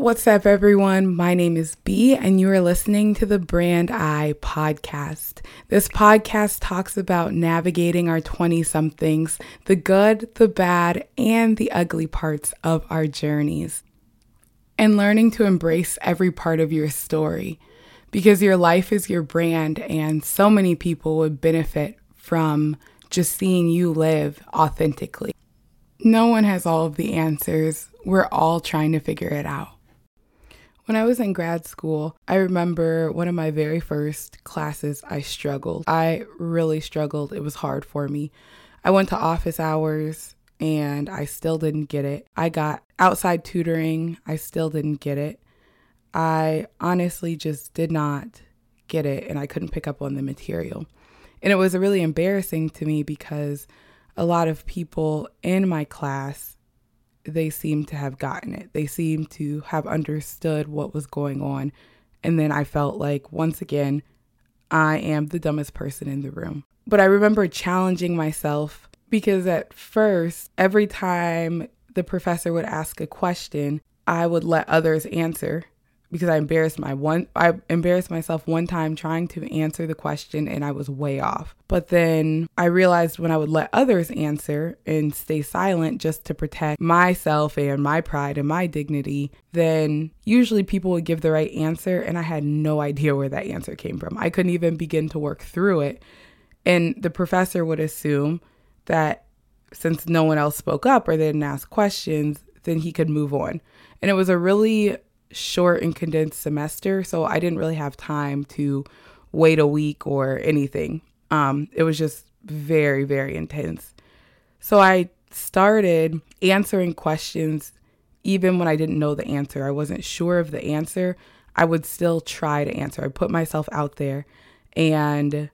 What's up, everyone? My name is B, and you are listening to the Brand Eye podcast. This podcast talks about navigating our 20 somethings, the good, the bad, and the ugly parts of our journeys, and learning to embrace every part of your story because your life is your brand, and so many people would benefit from just seeing you live authentically. No one has all of the answers. We're all trying to figure it out. When I was in grad school, I remember one of my very first classes, I struggled. I really struggled. It was hard for me. I went to office hours and I still didn't get it. I got outside tutoring, I still didn't get it. I honestly just did not get it and I couldn't pick up on the material. And it was really embarrassing to me because a lot of people in my class they seemed to have gotten it. They seemed to have understood what was going on. And then I felt like, once again, I am the dumbest person in the room. But I remember challenging myself because at first, every time the professor would ask a question, I would let others answer because I embarrassed my one I embarrassed myself one time trying to answer the question and I was way off. But then I realized when I would let others answer and stay silent just to protect myself and my pride and my dignity, then usually people would give the right answer and I had no idea where that answer came from. I couldn't even begin to work through it. And the professor would assume that since no one else spoke up or they didn't ask questions, then he could move on. And it was a really short and condensed semester, so I didn't really have time to wait a week or anything. Um, it was just very, very intense. So I started answering questions even when I didn't know the answer. I wasn't sure of the answer. I would still try to answer. I put myself out there and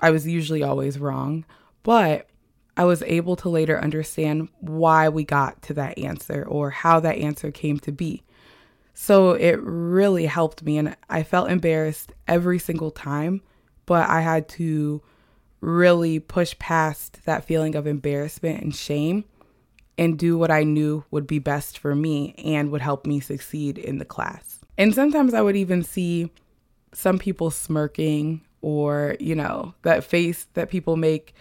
I was usually always wrong, but I was able to later understand why we got to that answer or how that answer came to be. So it really helped me. And I felt embarrassed every single time, but I had to really push past that feeling of embarrassment and shame and do what I knew would be best for me and would help me succeed in the class. And sometimes I would even see some people smirking or, you know, that face that people make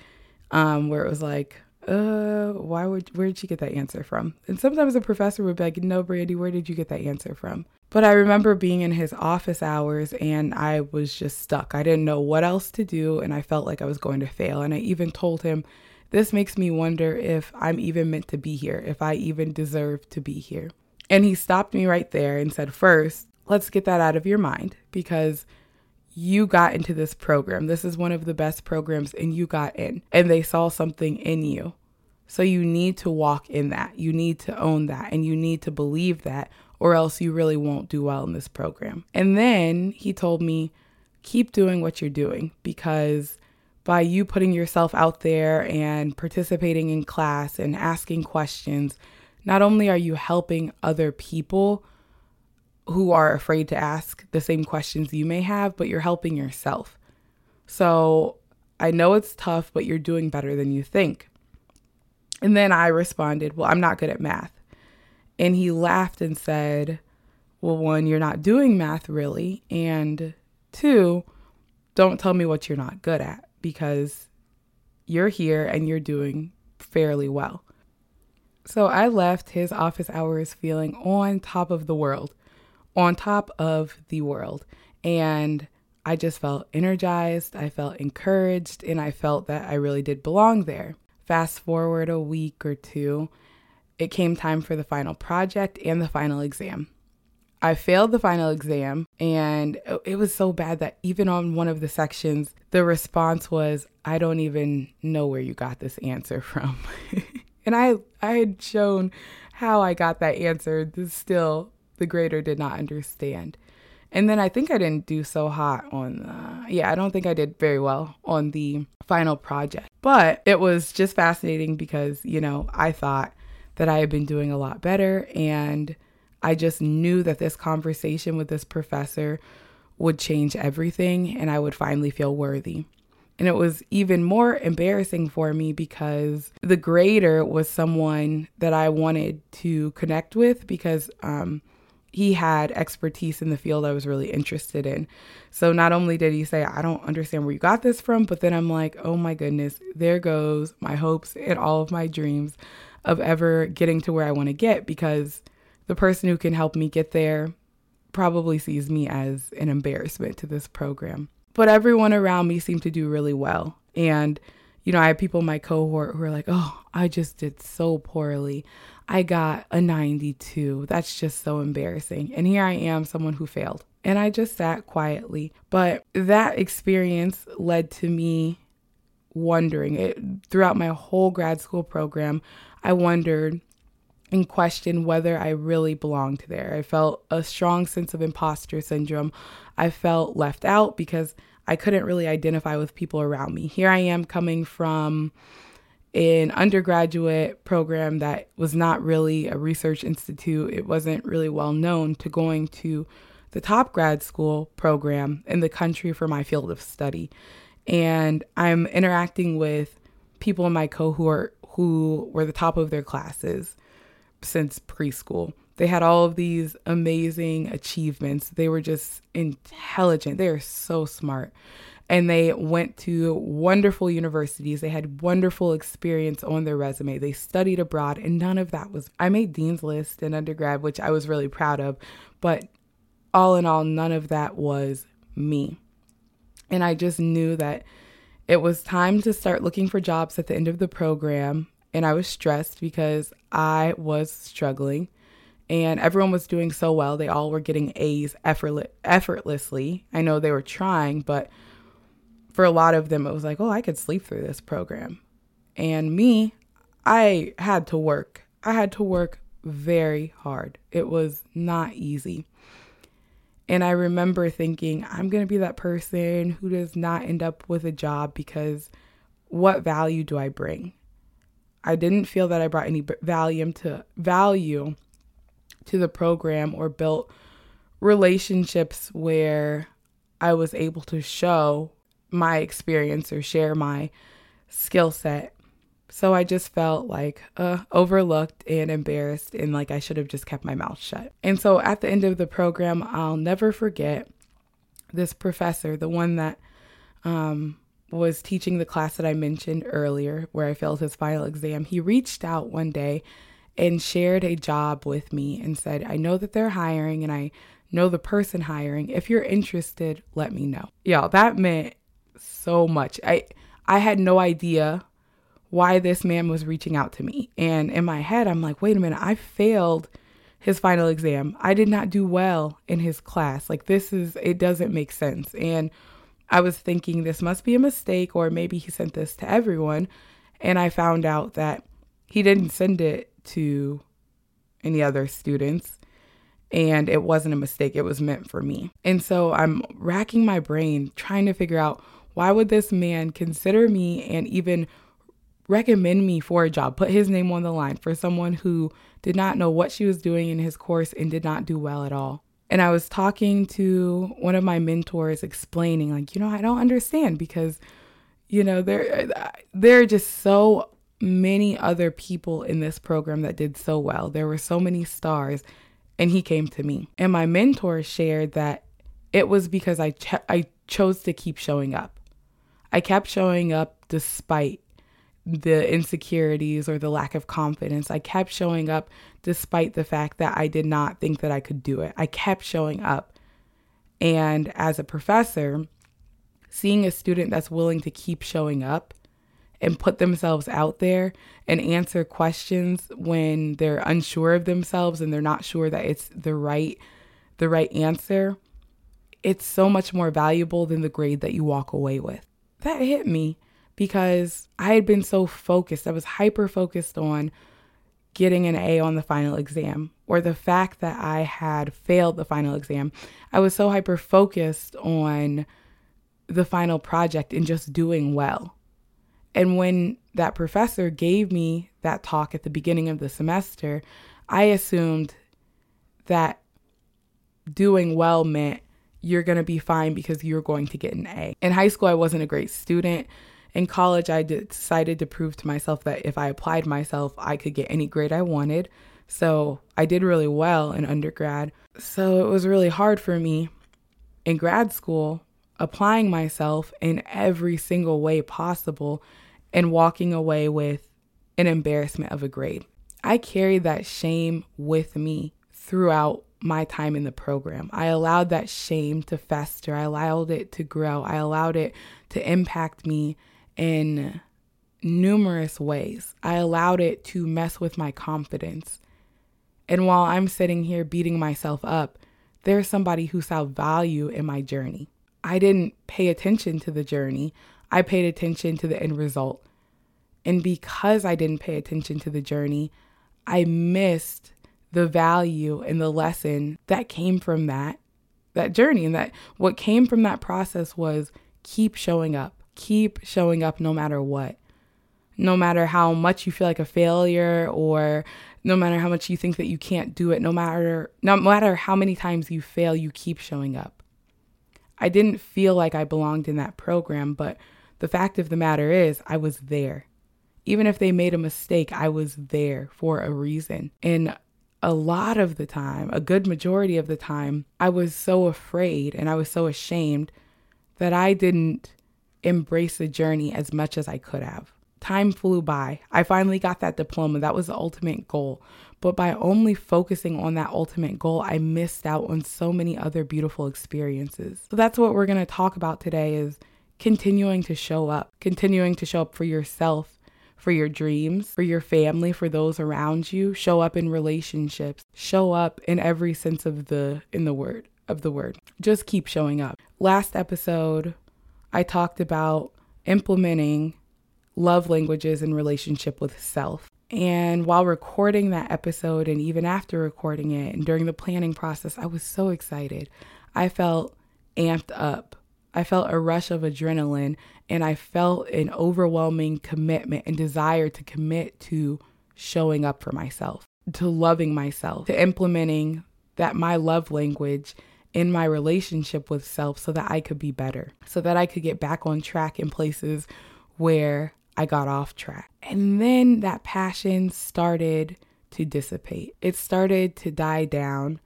um, where it was like, uh, why would, where did she get that answer from? And sometimes a professor would be like, no, Brandy, where did you get that answer from? But I remember being in his office hours and I was just stuck. I didn't know what else to do and I felt like I was going to fail. And I even told him, this makes me wonder if I'm even meant to be here, if I even deserve to be here. And he stopped me right there and said, first, let's get that out of your mind because you got into this program. This is one of the best programs, and you got in, and they saw something in you. So you need to walk in that. You need to own that, and you need to believe that, or else you really won't do well in this program. And then he told me, keep doing what you're doing because by you putting yourself out there and participating in class and asking questions, not only are you helping other people, who are afraid to ask the same questions you may have, but you're helping yourself. So I know it's tough, but you're doing better than you think. And then I responded, Well, I'm not good at math. And he laughed and said, Well, one, you're not doing math really. And two, don't tell me what you're not good at because you're here and you're doing fairly well. So I left his office hours feeling on top of the world on top of the world. And I just felt energized, I felt encouraged, and I felt that I really did belong there. Fast forward a week or two, it came time for the final project and the final exam. I failed the final exam, and it was so bad that even on one of the sections, the response was, I don't even know where you got this answer from. and I, I had shown how I got that answer. Still the grader did not understand. And then I think I didn't do so hot on the, yeah, I don't think I did very well on the final project. But it was just fascinating because, you know, I thought that I had been doing a lot better and I just knew that this conversation with this professor would change everything and I would finally feel worthy. And it was even more embarrassing for me because the grader was someone that I wanted to connect with because um, he had expertise in the field I was really interested in. So not only did he say, I don't understand where you got this from, but then I'm like, oh my goodness, there goes my hopes and all of my dreams of ever getting to where I want to get because the person who can help me get there probably sees me as an embarrassment to this program. But everyone around me seemed to do really well. And, you know, I had people in my cohort who were like, oh, I just did so poorly. I got a 92. That's just so embarrassing. And here I am, someone who failed. And I just sat quietly. But that experience led to me wondering it throughout my whole grad school program. I wondered and questioned whether I really belonged there. I felt a strong sense of imposter syndrome. I felt left out because I couldn't really identify with people around me. Here I am coming from an undergraduate program that was not really a research institute, it wasn't really well known, to going to the top grad school program in the country for my field of study. And I'm interacting with people in my cohort who were the top of their classes since preschool. They had all of these amazing achievements. They were just intelligent. They are so smart and they went to wonderful universities. They had wonderful experience on their resume. They studied abroad, and none of that was. I made Dean's List in undergrad, which I was really proud of, but all in all, none of that was me. And I just knew that it was time to start looking for jobs at the end of the program. And I was stressed because I was struggling and everyone was doing so well. They all were getting A's effortlessly. I know they were trying, but for a lot of them, it was like, oh, I could sleep through this program. And me, I had to work. I had to work very hard. It was not easy. And I remember thinking, I'm going to be that person who does not end up with a job because what value do I bring? I didn't feel that I brought any value to value to the program or built relationships where I was able to show my experience or share my skill set. So I just felt like uh, overlooked and embarrassed, and like I should have just kept my mouth shut. And so at the end of the program, I'll never forget this professor, the one that um, was teaching the class that I mentioned earlier, where I failed his final exam. He reached out one day and shared a job with me and said, I know that they're hiring and I know the person hiring. If you're interested, let me know. Y'all, that meant so much. I I had no idea why this man was reaching out to me. And in my head, I'm like, wait a minute, I failed his final exam. I did not do well in his class. Like, this is, it doesn't make sense. And I was thinking this must be a mistake, or maybe he sent this to everyone. And I found out that he didn't send it to any other students. And it wasn't a mistake, it was meant for me. And so I'm racking my brain trying to figure out why would this man consider me and even recommend me for a job, put his name on the line for someone who did not know what she was doing in his course and did not do well at all? And I was talking to one of my mentors explaining like, you know, I don't understand because you know, there there are just so many other people in this program that did so well. There were so many stars and he came to me. And my mentor shared that it was because I ch- I chose to keep showing up. I kept showing up despite the insecurities or the lack of confidence. I kept showing up despite the fact that I did not think that I could do it. I kept showing up. And as a professor, seeing a student that's willing to keep showing up and put themselves out there and answer questions when they're unsure of themselves and they're not sure that it's the right the right answer, it's so much more valuable than the grade that you walk away with that hit me because I had been so focused. I was hyper focused on getting an A on the final exam or the fact that I had failed the final exam. I was so hyper focused on the final project and just doing well. And when that professor gave me that talk at the beginning of the semester, I assumed that doing well meant you're going to be fine because you're going to get an A. In high school, I wasn't a great student. In college, I decided to prove to myself that if I applied myself, I could get any grade I wanted. So I did really well in undergrad. So it was really hard for me in grad school applying myself in every single way possible and walking away with an embarrassment of a grade. I carried that shame with me throughout my time in the program. I allowed that shame to fester. I allowed it to grow. I allowed it to impact me in numerous ways. I allowed it to mess with my confidence. And while I'm sitting here beating myself up, there's somebody who saw value in my journey. I didn't pay attention to the journey, I paid attention to the end result. And because I didn't pay attention to the journey, I missed the value and the lesson that came from that that journey and that what came from that process was keep showing up. Keep showing up no matter what. No matter how much you feel like a failure or no matter how much you think that you can't do it, no matter no matter how many times you fail, you keep showing up. I didn't feel like I belonged in that program, but the fact of the matter is I was there. Even if they made a mistake, I was there for a reason. And a lot of the time, a good majority of the time, I was so afraid and I was so ashamed that I didn't embrace the journey as much as I could have. Time flew by. I finally got that diploma. That was the ultimate goal. But by only focusing on that ultimate goal, I missed out on so many other beautiful experiences. So that's what we're going to talk about today is continuing to show up, continuing to show up for yourself for your dreams, for your family, for those around you. Show up in relationships. Show up in every sense of the in the word of the word. Just keep showing up. Last episode, I talked about implementing love languages in relationship with self. And while recording that episode, and even after recording it, and during the planning process, I was so excited. I felt amped up. I felt a rush of adrenaline and I felt an overwhelming commitment and desire to commit to showing up for myself, to loving myself, to implementing that my love language in my relationship with self so that I could be better, so that I could get back on track in places where I got off track. And then that passion started to dissipate. It started to die down,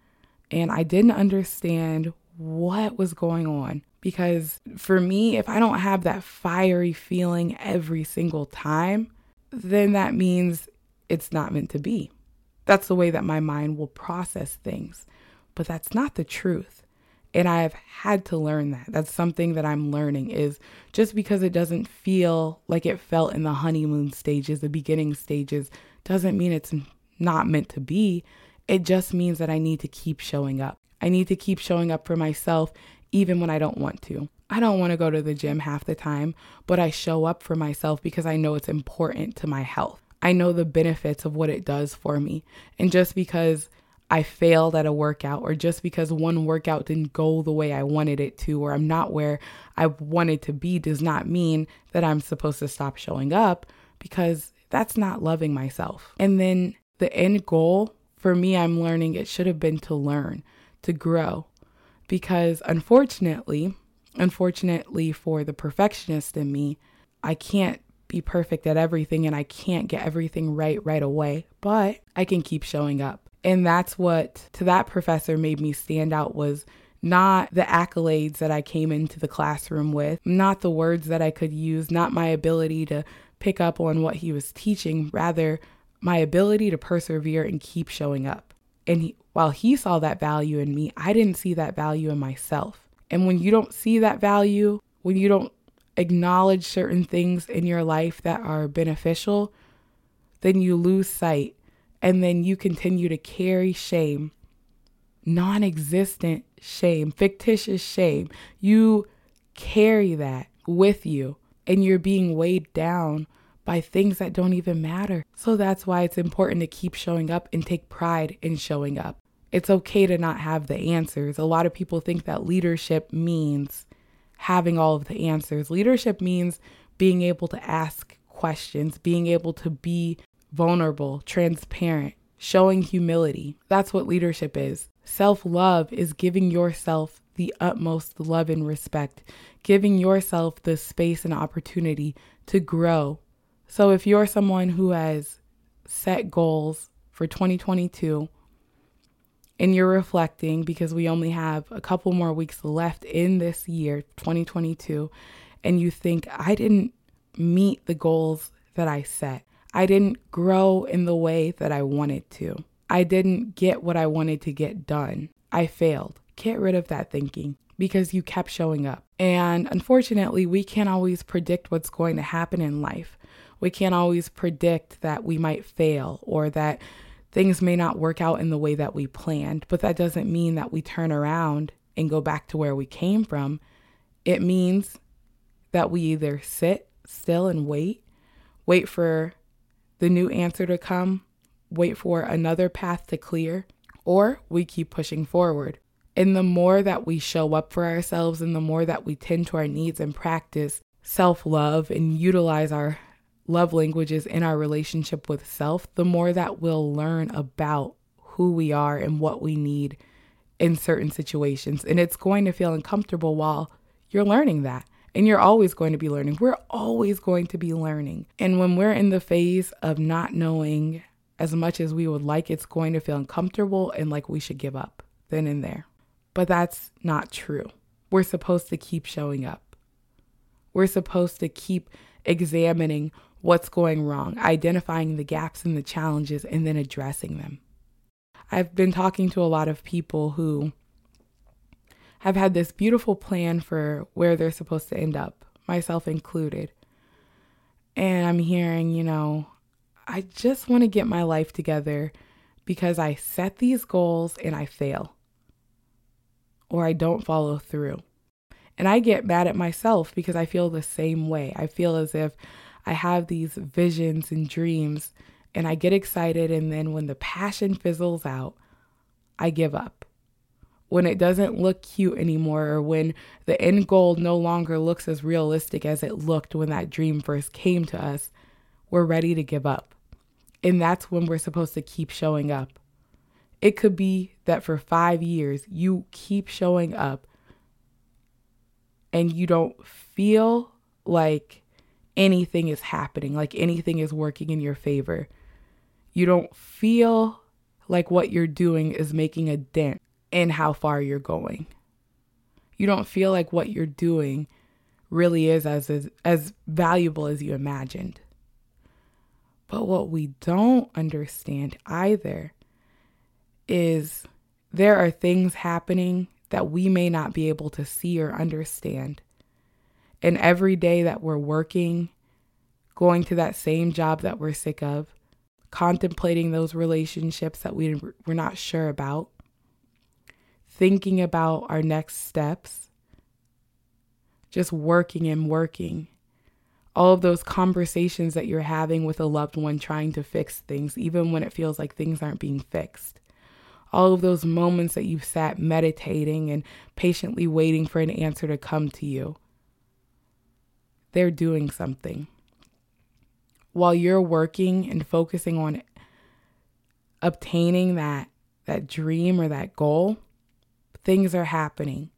and I didn't understand what was going on. Because for me, if I don't have that fiery feeling every single time, then that means it's not meant to be. That's the way that my mind will process things. But that's not the truth. And I've had to learn that. That's something that I'm learning is just because it doesn't feel like it felt in the honeymoon stages, the beginning stages, doesn't mean it's not meant to be. It just means that I need to keep showing up. I need to keep showing up for myself even when I don't want to. I don't want to go to the gym half the time, but I show up for myself because I know it's important to my health. I know the benefits of what it does for me. And just because I failed at a workout, or just because one workout didn't go the way I wanted it to, or I'm not where I wanted to be, does not mean that I'm supposed to stop showing up because that's not loving myself. And then the end goal for me, I'm learning it should have been to learn, to grow, because unfortunately, unfortunately for the perfectionist in me, I can't be perfect at everything and I can't get everything right right away, but I can keep showing up. And that's what to that professor made me stand out was not the accolades that I came into the classroom with, not the words that I could use, not my ability to pick up on what he was teaching, rather my ability to persevere and keep showing up. And he, while he saw that value in me, I didn't see that value in myself. And when you don't see that value, when you don't acknowledge certain things in your life that are beneficial, then you lose sight and then you continue to carry shame, non existent shame, fictitious shame. You carry that with you and you're being weighed down by things that don't even matter. So that's why it's important to keep showing up and take pride in showing up. It's okay to not have the answers. A lot of people think that leadership means having all of the answers. Leadership means being able to ask questions, being able to be vulnerable, transparent, showing humility. That's what leadership is. Self love is giving yourself the utmost love and respect, giving yourself the space and opportunity to grow, so if you're someone who has set goals for 2022 and you're reflecting because we only have a couple more weeks left in this year, 2022, and you think, I didn't meet the goals that I set. I didn't grow in the way that I wanted to. I didn't get what I wanted to get done. I failed. Get rid of that thinking because you kept showing up. And unfortunately, we can't always predict what's going to happen in life. We can't always predict that we might fail or that things may not work out in the way that we planned, but that doesn't mean that we turn around and go back to where we came from. It means that we either sit still and wait, wait for the new answer to come, wait for another path to clear, or we keep pushing forward. And the more that we show up for ourselves and the more that we tend to our needs and practice self love and utilize our love languages in our relationship with self, the more that we'll learn about who we are and what we need in certain situations. And it's going to feel uncomfortable while you're learning that. And you're always going to be learning. We're always going to be learning. And when we're in the phase of not knowing as much as we would like, it's going to feel uncomfortable and like we should give up then and there. But that's not true. We're supposed to keep showing up. We're supposed to keep examining what's going wrong, identifying the gaps and the challenges, and then addressing them. I've been talking to a lot of people who have had this beautiful plan for where they're supposed to end up, myself included. And I'm hearing, you know, I just want to get my life together because I set these goals and I fail or I don't follow through. And I get mad at myself because I feel the same way. I feel as if I have these visions and dreams and I get excited. And then when the passion fizzles out, I give up. When it doesn't look cute anymore, or when the end goal no longer looks as realistic as it looked when that dream first came to us, we're ready to give up. And that's when we're supposed to keep showing up. It could be that for five years, you keep showing up and you don't feel like anything is happening, like anything is working in your favor. You don't feel like what you're doing is making a dent in how far you're going. You don't feel like what you're doing really is as as, as valuable as you imagined. But what we don't understand either is there are things happening that we may not be able to see or understand. And every day that we're working, going to that same job that we're sick of, contemplating those relationships that we, we're not sure about, thinking about our next steps, just working and working. All of those conversations that you're having with a loved one trying to fix things, even when it feels like things aren't being fixed. All of those moments that you've sat meditating and patiently waiting for an answer to come to you they're doing something. While you're working and focusing on obtaining that that dream or that goal, things are happening.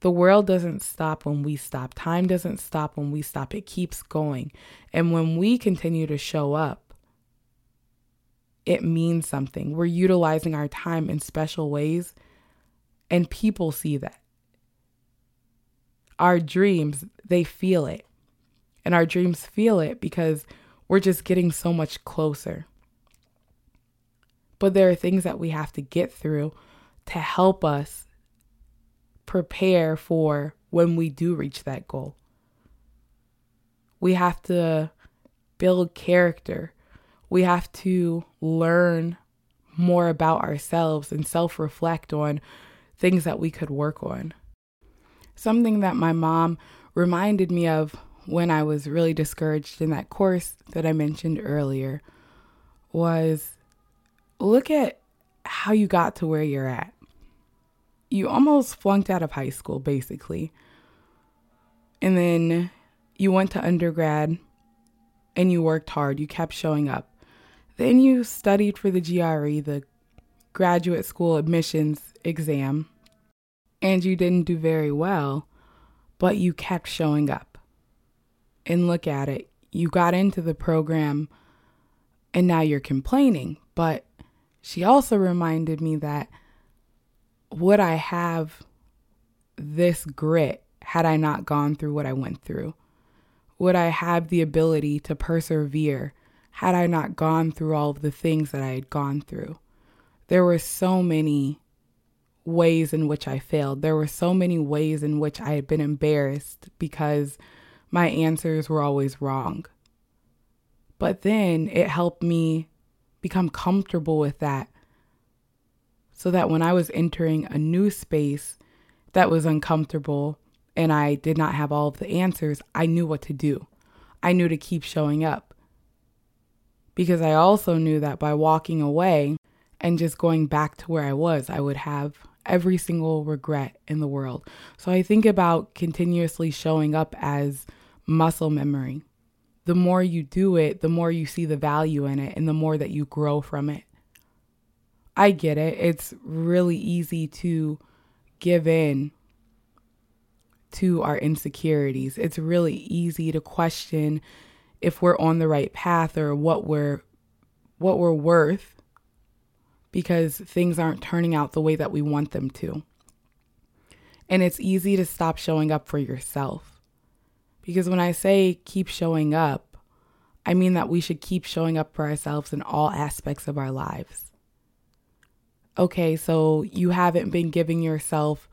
The world doesn't stop when we stop. Time doesn't stop when we stop. It keeps going. And when we continue to show up, it means something. We're utilizing our time in special ways, and people see that our dreams, they feel it. And our dreams feel it because we're just getting so much closer. But there are things that we have to get through to help us prepare for when we do reach that goal. We have to build character. We have to learn more about ourselves and self reflect on things that we could work on. Something that my mom reminded me of when I was really discouraged in that course that I mentioned earlier was look at how you got to where you're at. You almost flunked out of high school, basically. And then you went to undergrad and you worked hard. You kept showing up. Then you studied for the GRE, the graduate school admissions exam and you didn't do very well, but you kept showing up. And look at it. You got into the program And now you're complaining. But she also reminded me that would I have this grit had I not gone through what I went through? Would I have the ability to persevere had I not gone through all of the things that I had gone through? There were so many ways in which I failed. There were so many ways in which I had been embarrassed because my answers were always wrong. But then it helped me become comfortable with that so that when I was entering a new space that was uncomfortable and I did not have all of the answers, I knew what to do. I knew to keep showing up. Because I also knew that by walking away and just going back to where I was, I would have every single regret in the world. So I think about continuously showing up as muscle memory. The more you do it, the more you see the value in it and the more that you grow from it. I get it. It's really easy to give in to our insecurities. It's really easy to question if we're on the right path or what we're what we're worth because things aren't turning out the way that we want them to. And it's easy to stop showing up for yourself. Because when I say keep showing up, I mean that we should keep showing up for ourselves in all aspects of our lives. Okay, so you haven't been giving yourself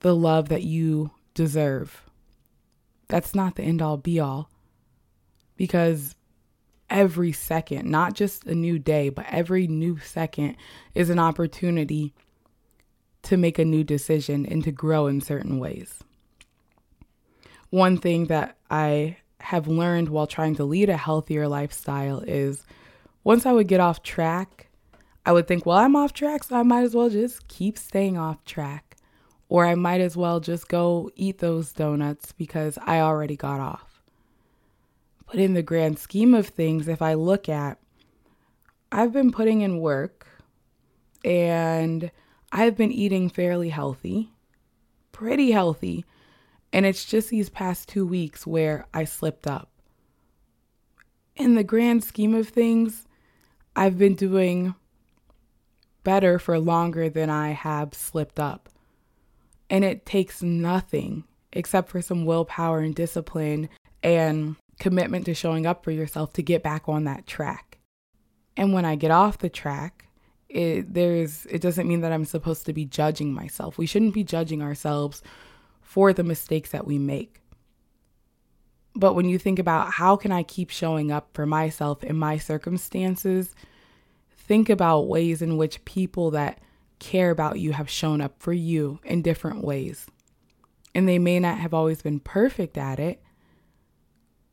the love that you deserve. That's not the end all be all. Because every second, not just a new day, but every new second is an opportunity to make a new decision and to grow in certain ways. One thing that I have learned while trying to lead a healthier lifestyle is once I would get off track, I would think, well, I'm off track, so I might as well just keep staying off track. Or I might as well just go eat those donuts because I already got off. But in the grand scheme of things, if I look at, I've been putting in work and I've been eating fairly healthy, pretty healthy. And it's just these past two weeks where I slipped up. In the grand scheme of things, I've been doing better for longer than I have slipped up. And it takes nothing except for some willpower and discipline and commitment to showing up for yourself to get back on that track. And when I get off the track, it there's it doesn't mean that I'm supposed to be judging myself. We shouldn't be judging ourselves for the mistakes that we make. But when you think about how can I keep showing up for myself in my circumstances, think about ways in which people that care about you have shown up for you in different ways. And they may not have always been perfect at it,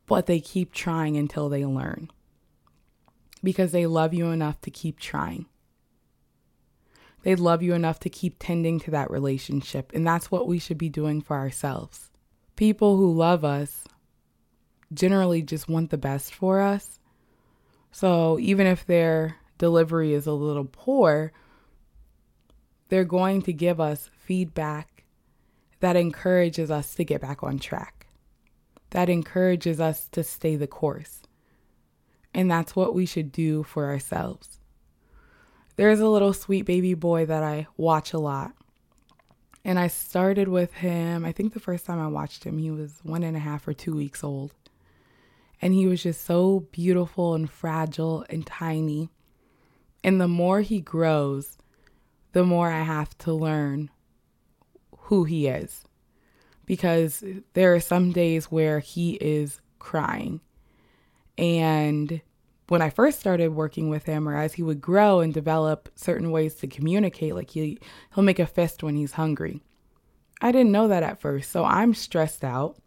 but they keep trying until they learn because they love you enough to keep trying. They love you enough to keep tending to that relationship, and that's what we should be doing for ourselves. People who love us generally just want the best for us. So even if their delivery is a little poor, they're going to give us feedback that encourages us to get back on track that encourages us to stay the course. And that's what we should do for ourselves. There's a little sweet baby boy that I watch a lot. And I started with him, I think the first time I watched him, he was one and a half or two weeks old. And he was just so beautiful and fragile and tiny. And the more he grows, the more I have to learn who he is because there are some days where he is crying. And when I first started working with him, or as he would grow and develop certain ways to communicate, like he, he'll make a fist when he's hungry. I didn't know that at first. So I'm stressed out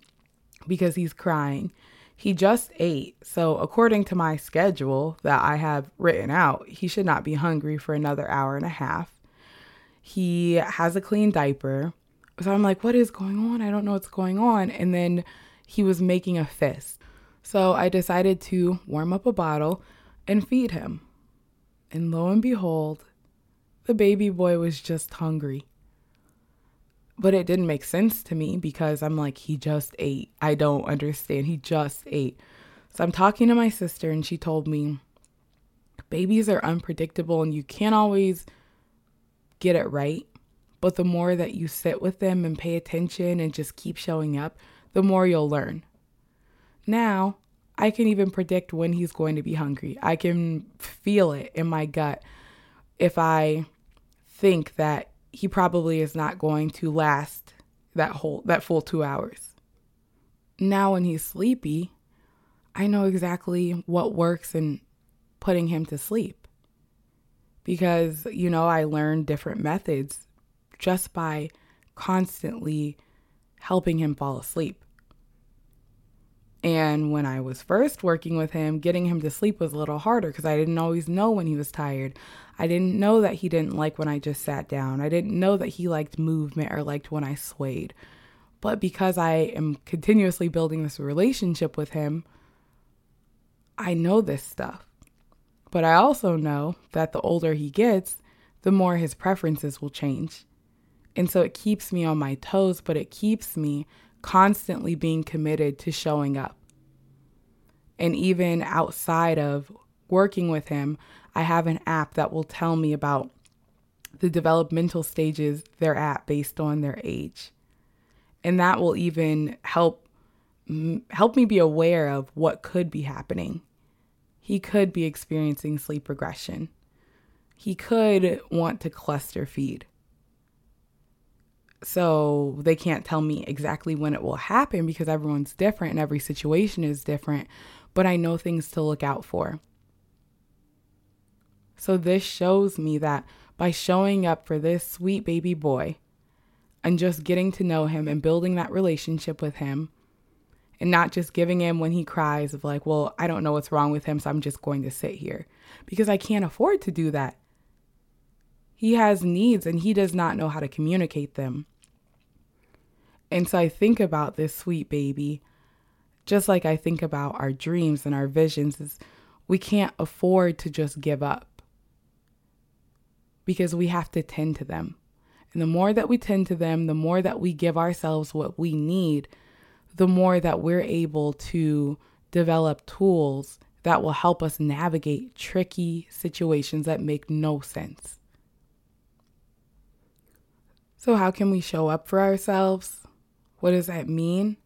because he's crying. He just ate. So, according to my schedule that I have written out, he should not be hungry for another hour and a half. He has a clean diaper. So I'm like, what is going on? I don't know what's going on. And then he was making a fist. So I decided to warm up a bottle and feed him. And lo and behold, the baby boy was just hungry. But it didn't make sense to me because I'm like, he just ate. I don't understand. He just ate. So I'm talking to my sister, and she told me, Babies are unpredictable and you can't always get it right. But the more that you sit with them and pay attention and just keep showing up, the more you'll learn. Now, I can even predict when he's going to be hungry. I can feel it in my gut if I think that he probably is not going to last that whole that full 2 hours. Now when he's sleepy, I know exactly what works in putting him to sleep. Because, you know, I learned different methods just by constantly helping him fall asleep. And when I was first working with him, getting him to sleep was a little harder because I didn't always know when he was tired. I didn't know that he didn't like when I just sat down. I didn't know that he liked movement or liked when I swayed. But because I am continuously building this relationship with him, I know this stuff. But I also know that the older he gets, the more his preferences will change. And so it keeps me on my toes, but it keeps me constantly being committed to showing up. And even outside of working with him, I have an app that will tell me about the developmental stages they're at based on their age. And that will even help help me be aware of what could be happening. He could be experiencing sleep regression. He could want to cluster feed. So they can't tell me exactly when it will happen because everyone's different and every situation is different, but I know things to look out for. So this shows me that by showing up for this sweet baby boy and just getting to know him and building that relationship with him and not just giving him when he cries of like, well, I don't know what's wrong with him, so I'm just going to sit here because I can't afford to do that. He has needs and he does not know how to communicate them. And so I think about this sweet baby, just like I think about our dreams and our visions, is we can't afford to just give up because we have to tend to them. And the more that we tend to them, the more that we give ourselves what we need, the more that we're able to develop tools that will help us navigate tricky situations that make no sense. So, how can we show up for ourselves? What does that mean?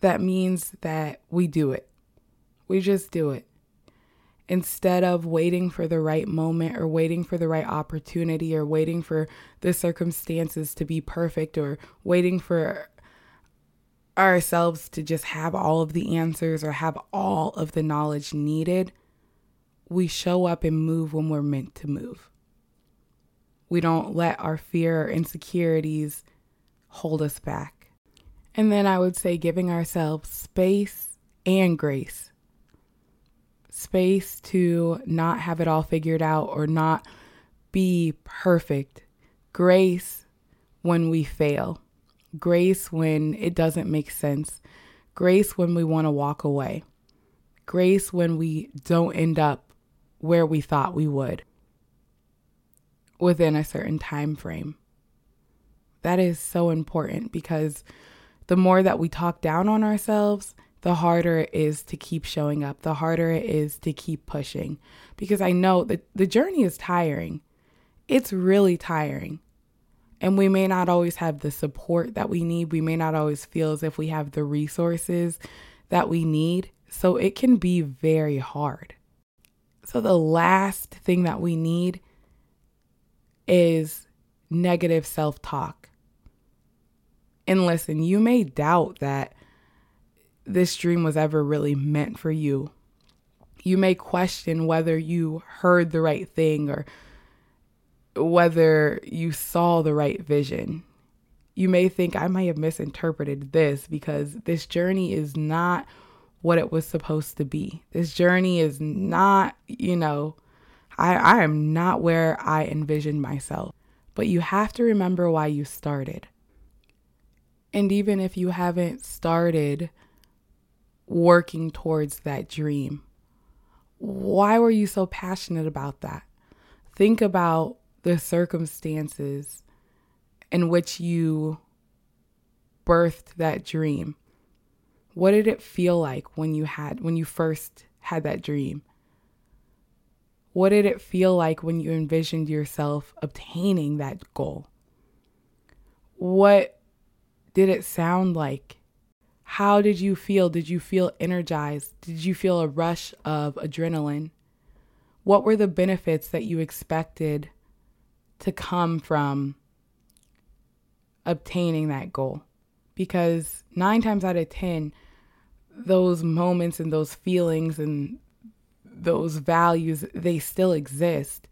That means that we do it. We just do it. Instead of waiting for the right moment or waiting for the right opportunity or waiting for the circumstances to be perfect or waiting for ourselves to just have all of the answers or have all of the knowledge needed, we show up and move when we're meant to move. We don't let our fear or insecurities hold us back. And then I would say giving ourselves space and grace. Space to not have it all figured out or not be perfect. Grace when we fail. Grace when it doesn't make sense. Grace when we want to walk away. Grace when we don't end up where we thought we would within a certain time frame. That is so important because the more that we talk down on ourselves, the harder it is to keep showing up, the harder it is to keep pushing. Because I know that the journey is tiring. It's really tiring. And we may not always have the support that we need. We may not always feel as if we have the resources that we need. So it can be very hard. So the last thing that we need is negative self talk. And listen, you may doubt that this dream was ever really meant for you. You may question whether you heard the right thing or whether you saw the right vision. You may think I might have misinterpreted this because this journey is not what it was supposed to be. This journey is not, you know, I, I am not where I envisioned myself. But you have to remember why you started. And even if you haven't started working towards that dream, why were you so passionate about that? Think about the circumstances in which you birthed that dream. What did it feel like when you had when you first had that dream? What did it feel like when you envisioned yourself obtaining that goal? What did it sound like? How did you feel? Did you feel energized? Did you feel a rush of adrenaline? What were the benefits that you expected to come from obtaining that goal? Because nine times out of 10, those moments and those feelings and those values, they still exist.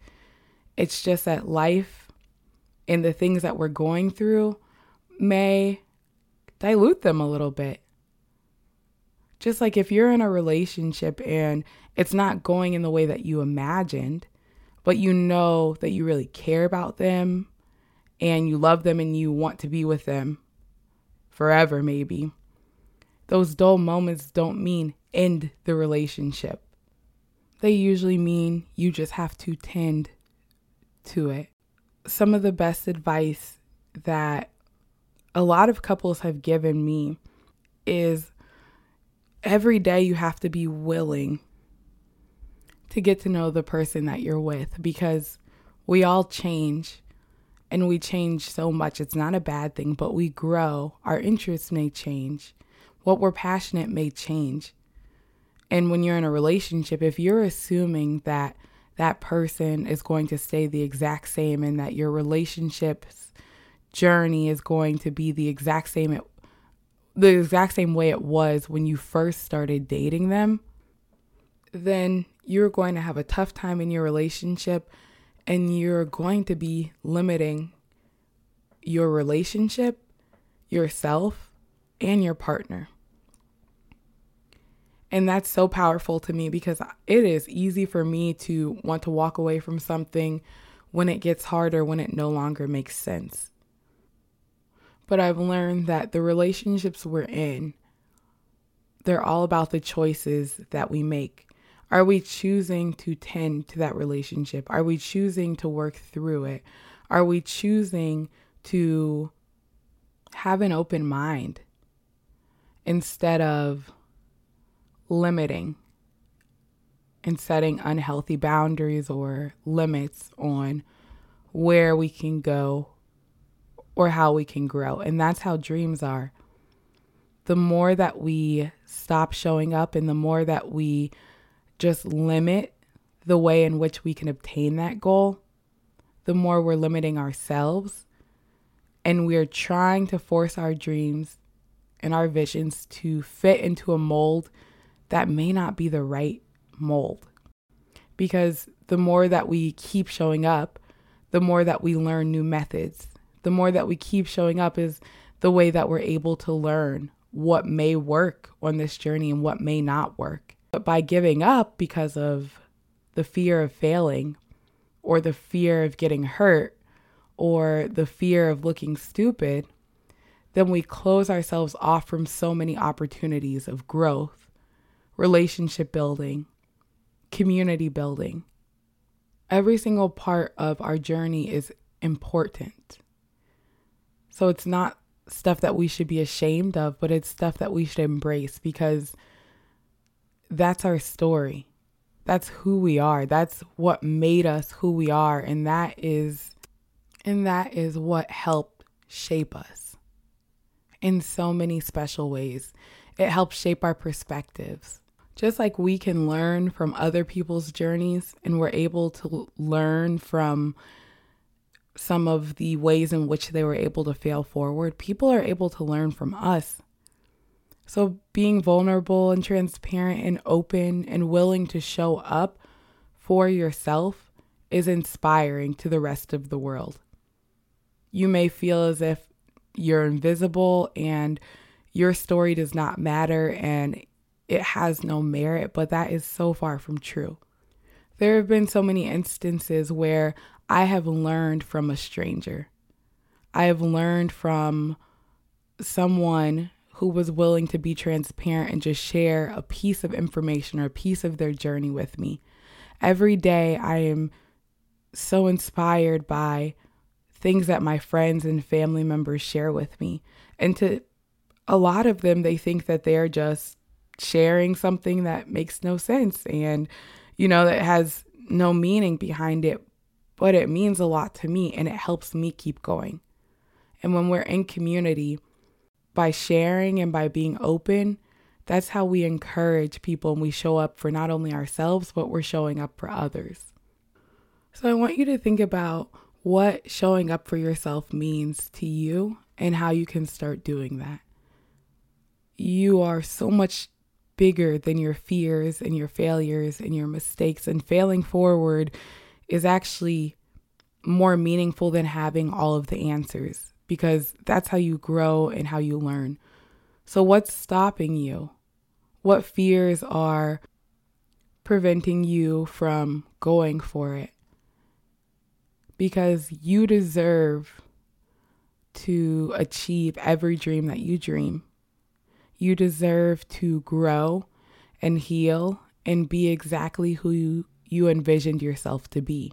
It's just that life and the things that we're going through may dilute them a little bit. Just like if you're in a relationship and it's not going in the way that you imagined, but you know that you really care about them and you love them and you want to be with them forever, maybe. Those dull moments don't mean end the relationship. They usually mean you just have to tend to it. Some of the best advice that a lot of couples have given me is every day you have to be willing to get to know the person that you're with because we all change and we change so much. It's not a bad thing, but we grow. Our interests may change. What we're passionate may change. And when you're in a relationship, if you're assuming that that person is going to stay the exact same and that your relationship's journey is going to be the exact same it, the exact same way it was when you first started dating them, then you're going to have a tough time in your relationship and you're going to be limiting your relationship, yourself, and your partner. And that's so powerful to me because it is easy for me to want to walk away from something when it gets harder, when it no longer makes sense. But I've learned that the relationships we're in, they're all about the choices that we make. Are we choosing to tend to that relationship? Are we choosing to work through it? Are we choosing to have an open mind instead of limiting and setting unhealthy boundaries or limits on where we can go or how we can grow. And that's how dreams are. The more that we stop showing up and the more that we just limit the way in which we can obtain that goal, the more we're limiting ourselves and we're trying to force our dreams and our visions to fit into a mold that may not be the right mold. Because the more that we keep showing up, the more that we learn new methods. The more that we keep showing up is the way that we're able to learn what may work on this journey and what may not work. But by giving up because of the fear of failing or the fear of getting hurt or the fear of looking stupid, then we close ourselves off from so many opportunities of growth, relationship building, community building. Every single part of our journey is important. So it's not stuff that we should be ashamed of, but it's stuff that we should embrace because that's our story. That's who we are. That's what made us who we are and that is and that is what helped shape us in so many special ways. It helps shape our perspectives. Just like we can learn from other people's journeys and we're able to learn from some of the ways in which they were able to fail forward, people are able to learn from us so, being vulnerable and transparent and open and willing to show up for yourself is inspiring to the rest of the world. You may feel as if you're invisible and your story does not matter and it has no merit, but that is so far from true. There have been so many instances where I have learned from a stranger. I have learned from someone who was willing to be transparent and just share a piece of information or a piece of their journey with me. Every day, I am so inspired by things that my friends and family members share with me. And to a lot of them, they think that they're just sharing something that makes no sense and, you know, that has no meaning behind it, but it means a lot to me and it helps me keep going. And when we're in community, by sharing and by being open, that's how we encourage people and we show up for not only ourselves, but we're showing up for others. So I want you to think about what showing up for yourself means to you and how you can start doing that. You are so much bigger than your fears and your failures and your mistakes, and failing forward is actually more meaningful than having all of the answers because that's how you grow and how you learn. So, what's stopping you? What fears are preventing you from going for it? Because you deserve to achieve every dream that you dream. You deserve to grow and heal and be exactly who you, you envisioned yourself to be.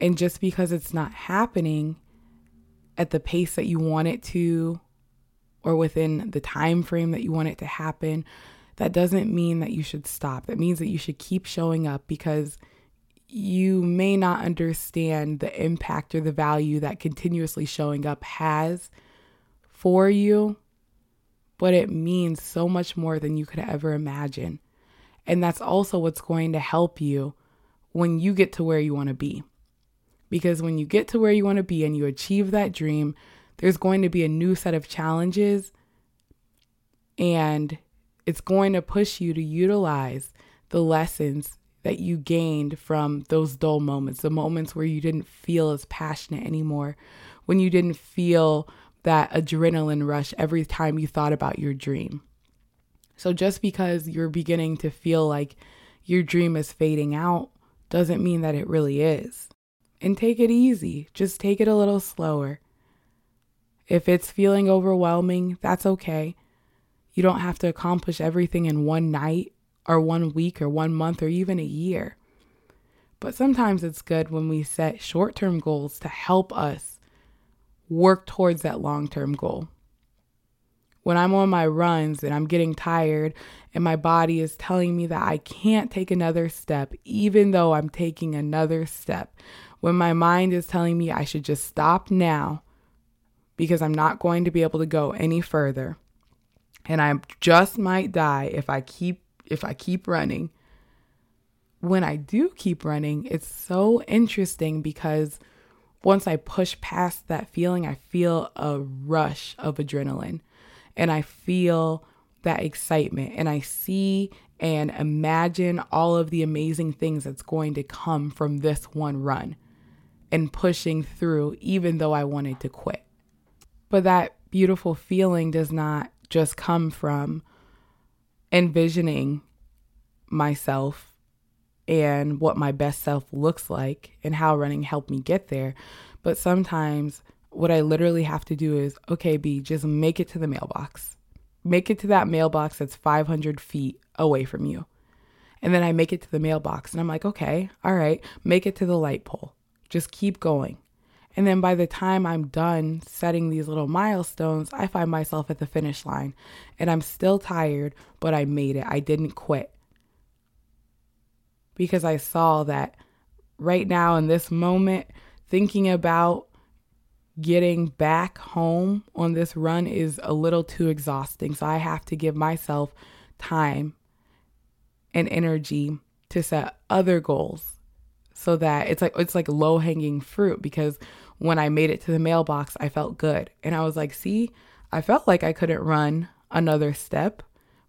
And just because it's not happening at the pace that you want it to or within the time frame that you want it to happen, that doesn't mean that you should stop. That means that you should keep showing up because you may not understand the impact or the value that continuously showing up has for you, but it means so much more than you could ever imagine. And that's also what's going to help you when you get to where you want to be. Because when you get to where you want to be and you achieve that dream, there's going to be a new set of challenges and it's going to push you to utilize the lessons that you gained from those dull moments, the moments where you didn't feel as passionate anymore, when you didn't feel that adrenaline rush every time you thought about your dream. So just because you're beginning to feel like your dream is fading out doesn't mean that it really is. And take it easy, just take it a little slower. If it's feeling overwhelming, that's okay. You don't have to accomplish everything in one night or one week or one month or even a year. But sometimes it's good when we set short term goals to help us work towards that long term goal. When I'm on my runs and I'm getting tired and my body is telling me that I can't take another step, even though I'm taking another step, when my mind is telling me I should just stop now because I'm not going to be able to go any further and I just might die if I keep if I keep running. When I do keep running, it's so interesting because once I push past that feeling, I feel a rush of adrenaline and I feel that excitement and I see and imagine all of the amazing things that's going to come from this one run and pushing through, even though I wanted to quit. But that beautiful feeling does not just come from envisioning myself and what my best self looks like and how running helped me get there. But sometimes what I literally have to do is okay, B, just make it to the mailbox. Make it to that mailbox that's 500 feet away from you. And then I make it to the mailbox and I'm like, okay, all right, make it to the light pole. Just keep going. And then by the time I'm done setting these little milestones, I find myself at the finish line and I'm still tired, but I made it. I didn't quit. Because I saw that right now in this moment, thinking about getting back home on this run is a little too exhausting. So I have to give myself time and energy to set other goals so that it's like it's like low hanging fruit because when I made it to the mailbox, I felt good. And I was like, "See, I felt like I couldn't run another step,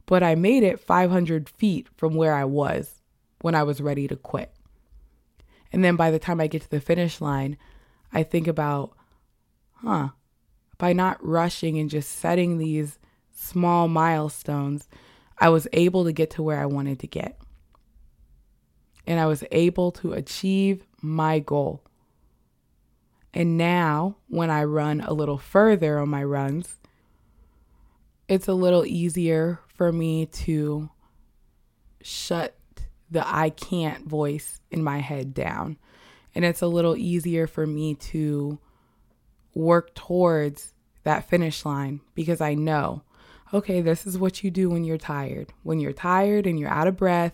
but I made it 500 feet from where I was when I was ready to quit." And then by the time I get to the finish line, I think about, "Huh, by not rushing and just setting these small milestones, I was able to get to where I wanted to get." and I was able to achieve my goal. And now, when I run a little further on my runs, it's a little easier for me to shut the I can't voice in my head down. And it's a little easier for me to work towards that finish line because I know, okay, this is what you do when you're tired. When you're tired and you're out of breath,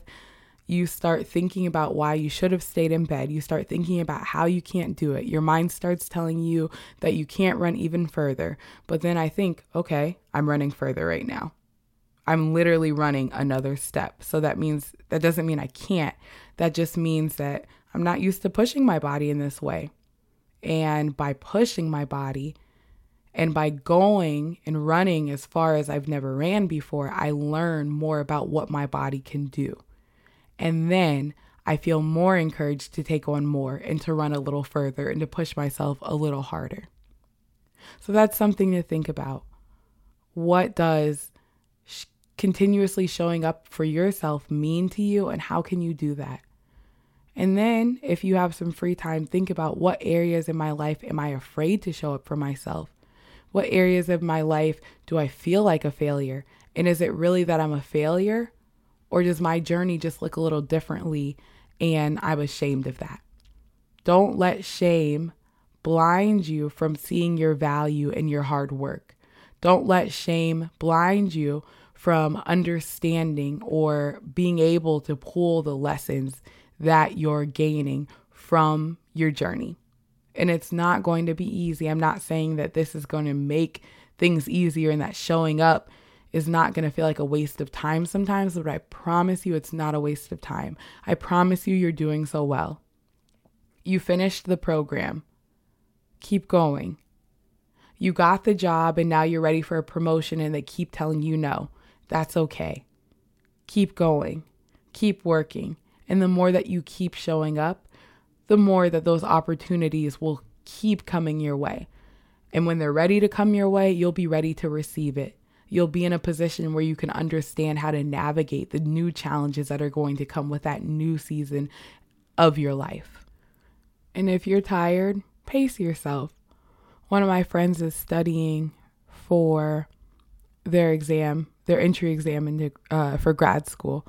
you start thinking about why you should have stayed in bed. You start thinking about how you can't do it. Your mind starts telling you that you can't run even further. But then I think, okay, I'm running further right now. I'm literally running another step. So that means that doesn't mean I can't. That just means that I'm not used to pushing my body in this way. And by pushing my body and by going and running as far as I've never ran before, I learn more about what my body can do. And then I feel more encouraged to take on more and to run a little further and to push myself a little harder. So that's something to think about. What does sh- continuously showing up for yourself mean to you, and how can you do that? And then, if you have some free time, think about what areas in my life am I afraid to show up for myself? What areas of my life do I feel like a failure? And is it really that I'm a failure? Or does my journey just look a little differently and I'm ashamed of that? Don't let shame blind you from seeing your value and your hard work. Don't let shame blind you from understanding or being able to pull the lessons that you're gaining from your journey. And it's not going to be easy. I'm not saying that this is going to make things easier and that showing up is not going to feel like a waste of time sometimes, but I promise you it's not a waste of time. I promise you you're doing so well. You finished the program. Keep going. You got the job and now you're ready for a promotion and they keep telling you no. That's okay. Keep going. Keep working. And the more that you keep showing up, the more that those opportunities will keep coming your way. And when they're ready to come your way, you'll be ready to receive it. You'll be in a position where you can understand how to navigate the new challenges that are going to come with that new season of your life. And if you're tired, pace yourself. One of my friends is studying for their exam, their entry exam into, uh, for grad school.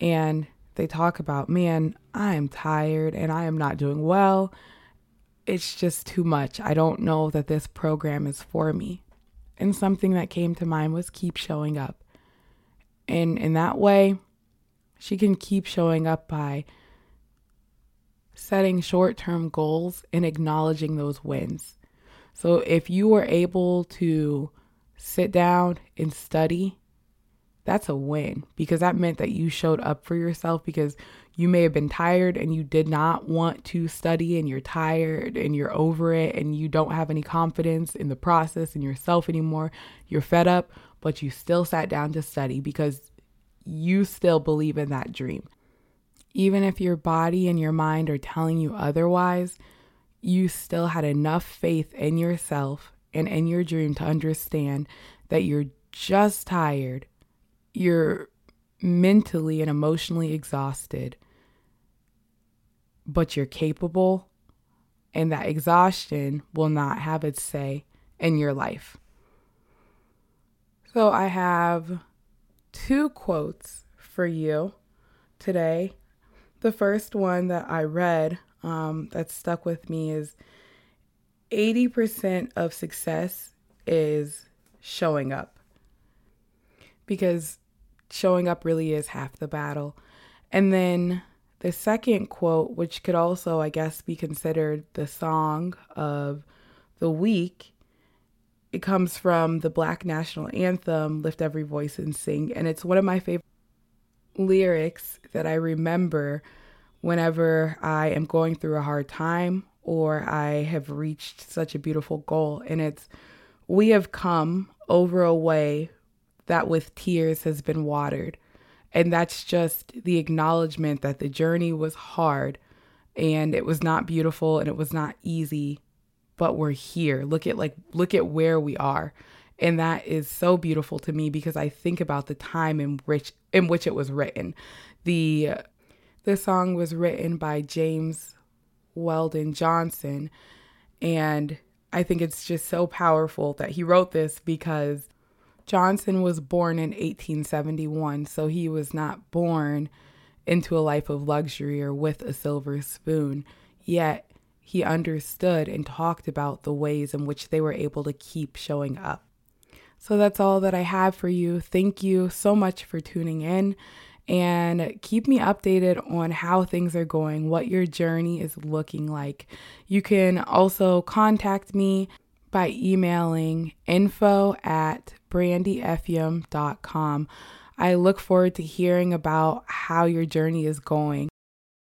And they talk about, man, I am tired and I am not doing well. It's just too much. I don't know that this program is for me. And something that came to mind was keep showing up. And in that way, she can keep showing up by setting short term goals and acknowledging those wins. So if you were able to sit down and study that's a win because that meant that you showed up for yourself because you may have been tired and you did not want to study and you're tired and you're over it and you don't have any confidence in the process and yourself anymore. You're fed up, but you still sat down to study because you still believe in that dream. Even if your body and your mind are telling you otherwise, you still had enough faith in yourself and in your dream to understand that you're just tired you're mentally and emotionally exhausted, but you're capable, and that exhaustion will not have its say in your life. So, I have two quotes for you today. The first one that I read um, that stuck with me is 80% of success is showing up. Because showing up really is half the battle. And then the second quote, which could also, I guess, be considered the song of the week, it comes from the Black National Anthem, Lift Every Voice and Sing. And it's one of my favorite lyrics that I remember whenever I am going through a hard time or I have reached such a beautiful goal. And it's, We have come over a way that with tears has been watered. And that's just the acknowledgement that the journey was hard and it was not beautiful and it was not easy, but we're here. Look at like look at where we are. And that is so beautiful to me because I think about the time in which in which it was written. The the song was written by James Weldon Johnson and I think it's just so powerful that he wrote this because Johnson was born in 1871, so he was not born into a life of luxury or with a silver spoon. Yet he understood and talked about the ways in which they were able to keep showing up. So that's all that I have for you. Thank you so much for tuning in. and keep me updated on how things are going, what your journey is looking like. You can also contact me by emailing info at brandyeffium.com. I look forward to hearing about how your journey is going.